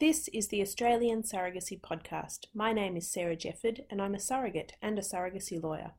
This is the Australian Surrogacy Podcast. My name is Sarah Jefford, and I'm a surrogate and a surrogacy lawyer.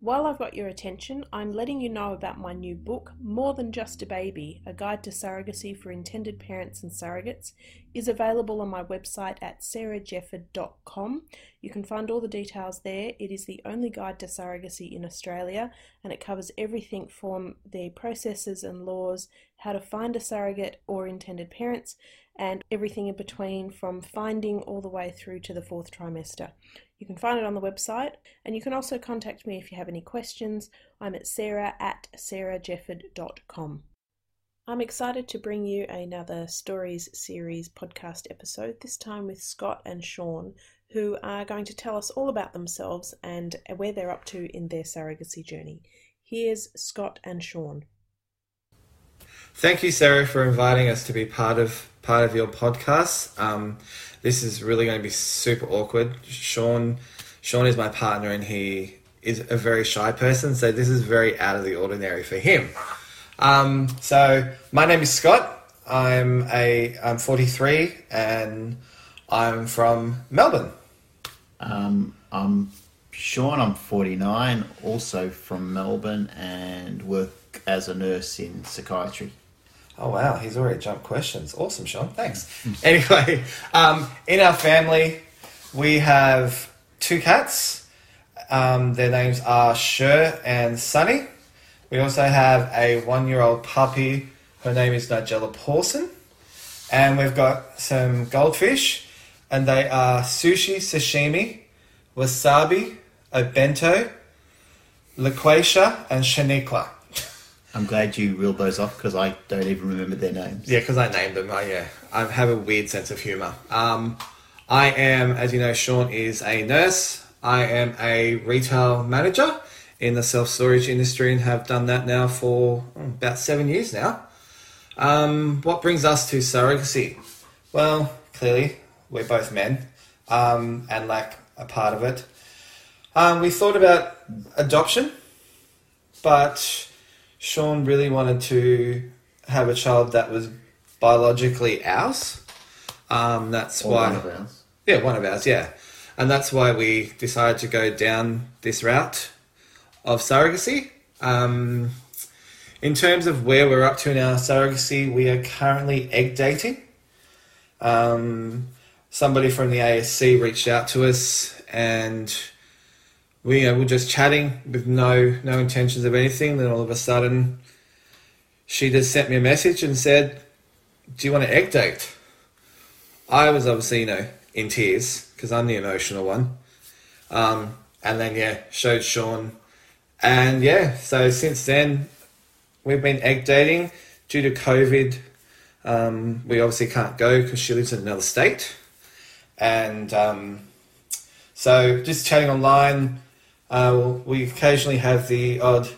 While I've got your attention, I'm letting you know about my new book, More Than Just a Baby A Guide to Surrogacy for Intended Parents and Surrogates, is available on my website at sarahjefford.com. You can find all the details there. It is the only guide to surrogacy in Australia, and it covers everything from the processes and laws, how to find a surrogate or intended parents, and everything in between from finding all the way through to the fourth trimester. You can find it on the website, and you can also contact me if you have any questions. I'm at sarah at sarahjefford.com. I'm excited to bring you another Stories series podcast episode, this time with Scott and Sean, who are going to tell us all about themselves and where they're up to in their surrogacy journey. Here's Scott and Sean. Thank you, Sarah, for inviting us to be part of part of your podcast. Um, this is really going to be super awkward. Sean, Sean is my partner, and he is a very shy person, so this is very out of the ordinary for him. Um, so my name is Scott. I'm a I'm 43, and I'm from Melbourne. Um, I'm Sean. I'm 49, also from Melbourne, and work as a nurse in psychiatry. Oh wow, he's already jumped questions. Awesome, Sean. Thanks. anyway, um, in our family, we have two cats. Um, their names are Cher and Sonny. We also have a one-year-old puppy. Her name is Nigella Pawson. And we've got some goldfish, and they are sushi, sashimi, wasabi, obento, loquacia, and shaniqua. I'm glad you reeled those off because I don't even remember their names. Yeah, because I named them. I, yeah, I have a weird sense of humor. Um, I am, as you know, Sean is a nurse. I am a retail manager in the self storage industry and have done that now for oh, about seven years now. Um, what brings us to surrogacy? Well, clearly, we're both men um, and like a part of it. Um, we thought about adoption, but Sean really wanted to have a child that was biologically ours. Um, that's Or why. one of ours. Yeah, one of ours, yeah. And that's why we decided to go down this route of surrogacy. Um, in terms of where we're up to in our surrogacy, we are currently egg dating. Um, somebody from the ASC reached out to us and we you know, were just chatting with no no intentions of anything. Then all of a sudden, she just sent me a message and said, "Do you want to egg date?" I was obviously you know in tears because I'm the emotional one. Um, and then yeah, showed Sean, and yeah, so since then we've been egg dating due to COVID. Um, we obviously can't go because she lives in another state, and um, so just chatting online. Uh, we occasionally have the odd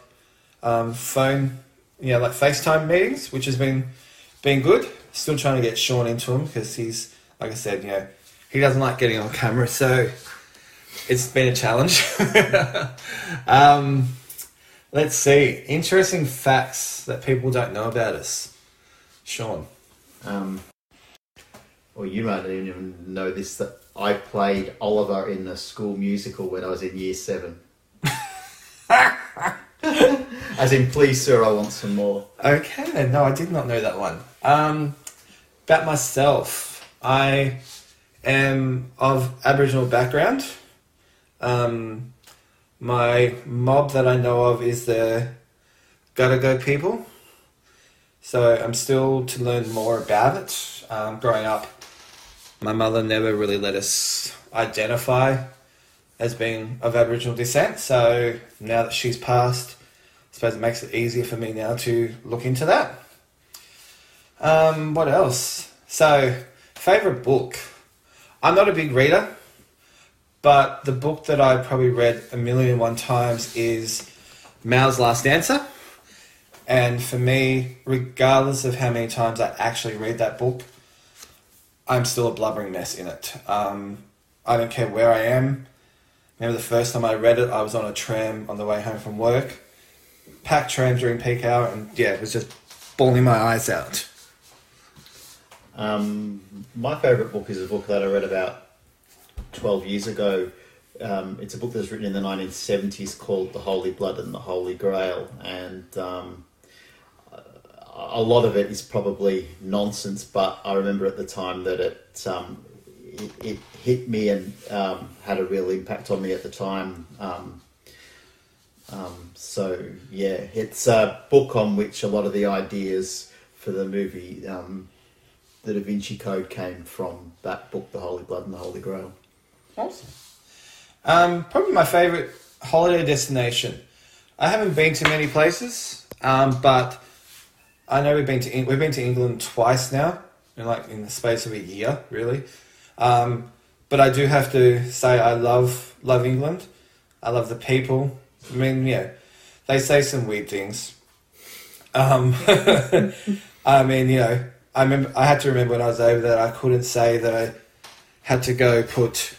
um, phone, you know, like FaceTime meetings, which has been been good. Still trying to get Sean into them because he's, like I said, you know, he doesn't like getting on camera, so it's been a challenge. um, let's see, interesting facts that people don't know about us. Sean. Um, well, you might not even know this that I played Oliver in the school musical when I was in year seven. As in, please, sir, I want some more. Okay, no, I did not know that one. Um, about myself, I am of Aboriginal background. Um, my mob that I know of is the Gadigal people. So I'm still to learn more about it. Um, growing up, my mother never really let us identify as being of Aboriginal descent. So now that she's passed, I suppose it makes it easier for me now to look into that. Um, what else? So, favorite book. I'm not a big reader, but the book that I probably read a million and one times is Mao's Last Dancer. And for me, regardless of how many times I actually read that book, I'm still a blubbering mess in it. Um, I don't care where I am. Remember the first time I read it, I was on a tram on the way home from work, packed tram during peak hour, and yeah, it was just bawling my eyes out. Um, my favourite book is a book that I read about 12 years ago. Um, it's a book that was written in the 1970s called The Holy Blood and the Holy Grail. And um, a lot of it is probably nonsense, but I remember at the time that it, um, it, it, hit me and um, had a real impact on me at the time. Um, um, so, yeah, it's a book on which a lot of the ideas for the movie um, the Da Vinci Code came from that book, The Holy Blood and the Holy Grail. Awesome. Um, probably my favourite holiday destination. I haven't been to many places, um, but I know we've been to we've been to England twice now, in like in the space of a year, really. Um, but I do have to say I love love England. I love the people. I mean, yeah, they say some weird things. Um, I mean, you know, I remember I had to remember when I was over there, I couldn't say that I had to go put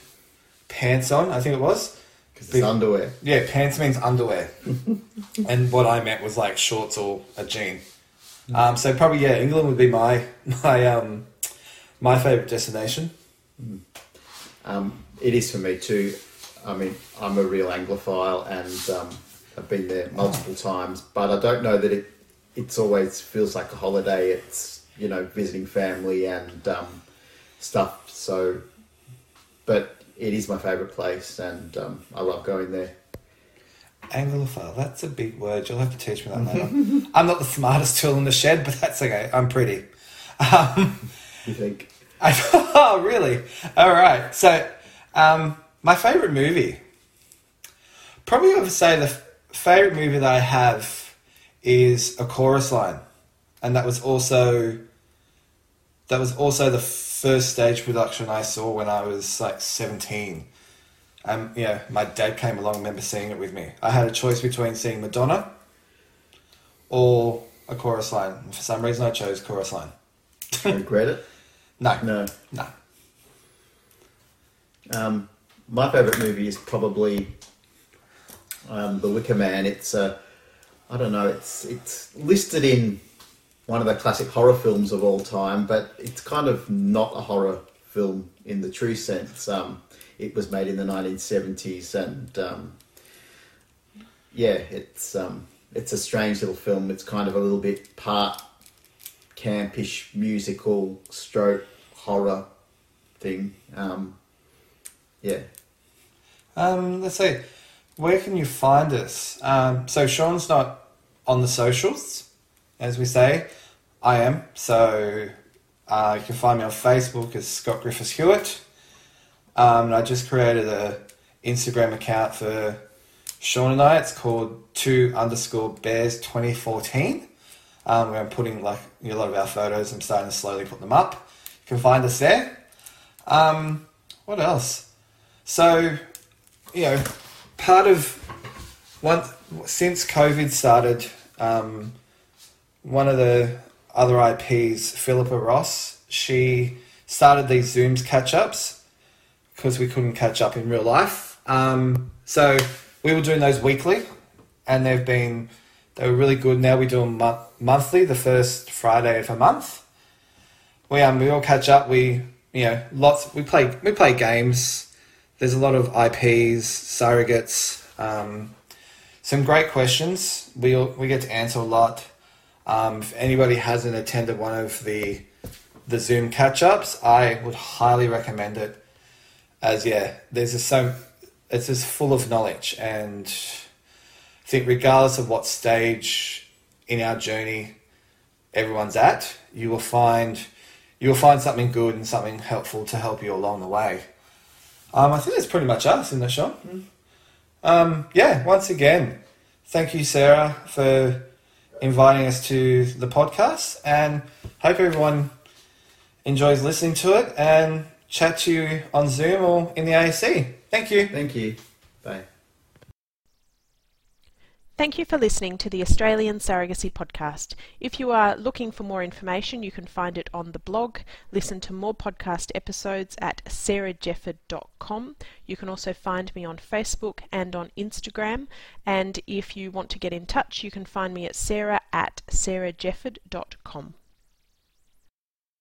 pants on. I think it was because it's underwear. Yeah, pants means underwear, and what I meant was like shorts or a jean. Um, so probably yeah, England would be my my um, my favorite destination. Um, it is for me too. I mean, I'm a real Anglophile, and um, I've been there multiple times. But I don't know that it it's always feels like a holiday. It's you know visiting family and um, stuff. So, but it is my favourite place, and um, I love going there. Anglophile, that's a big word. You'll have to teach me that later. I'm not the smartest tool in the shed, but that's okay. I'm pretty. Um, you think? I, oh, really? All right. So, um, my favourite movie. Probably I would say the f- favourite movie that I have is A Chorus Line. And that was also that was also the first stage production I saw when I was like 17. Um, yeah, my dad came along. and remember seeing it with me. I had a choice between seeing Madonna or a chorus line. For some reason, I chose chorus line. regret it? No, no, no. Um, my favourite movie is probably um, The Wicker Man. It's a, uh, I don't know. It's it's listed in one of the classic horror films of all time, but it's kind of not a horror film in the true sense. Um, it was made in the 1970s, and um, yeah, it's um, it's a strange little film. It's kind of a little bit part campish musical stroke horror thing. Um, yeah. Um, let's see. Where can you find us? Um, so Sean's not on the socials, as we say. I am. So uh, you can find me on Facebook as Scott Griffiths Hewitt. Um, I just created a Instagram account for Sean and I. It's called two underscore bears twenty fourteen. Um, where I'm putting like a lot of our photos. I'm starting to slowly put them up. You can find us there. Um, what else? So, you know, part of one since COVID started, um, one of the other IPs, Phillipa Ross, she started these Zooms catch ups because we couldn't catch up in real life. Um, so we were doing those weekly, and they've been they were really good. Now we do them mo- monthly, the first Friday of a month. We um we all catch up. We you know lots. We play we play games. There's a lot of IPs, surrogates. Um, some great questions. We we get to answer a lot. Um, if anybody hasn't attended one of the the Zoom catch ups, I would highly recommend it as yeah, there's just so it's just full of knowledge, and I think regardless of what stage in our journey everyone's at, you will find you will find something good and something helpful to help you along the way. Um, I think that's pretty much us, isn't it, Sean? Mm. Um, yeah, once again, thank you, Sarah, for inviting us to the podcast, and hope everyone enjoys listening to it. And chat to you on Zoom or in the ASC. Thank you. Thank you. Bye. Thank you for listening to the Australian Surrogacy Podcast. If you are looking for more information, you can find it on the blog. Listen to more podcast episodes at sarahjefford.com. You can also find me on Facebook and on Instagram. And if you want to get in touch, you can find me at sarah at sarahjefford.com.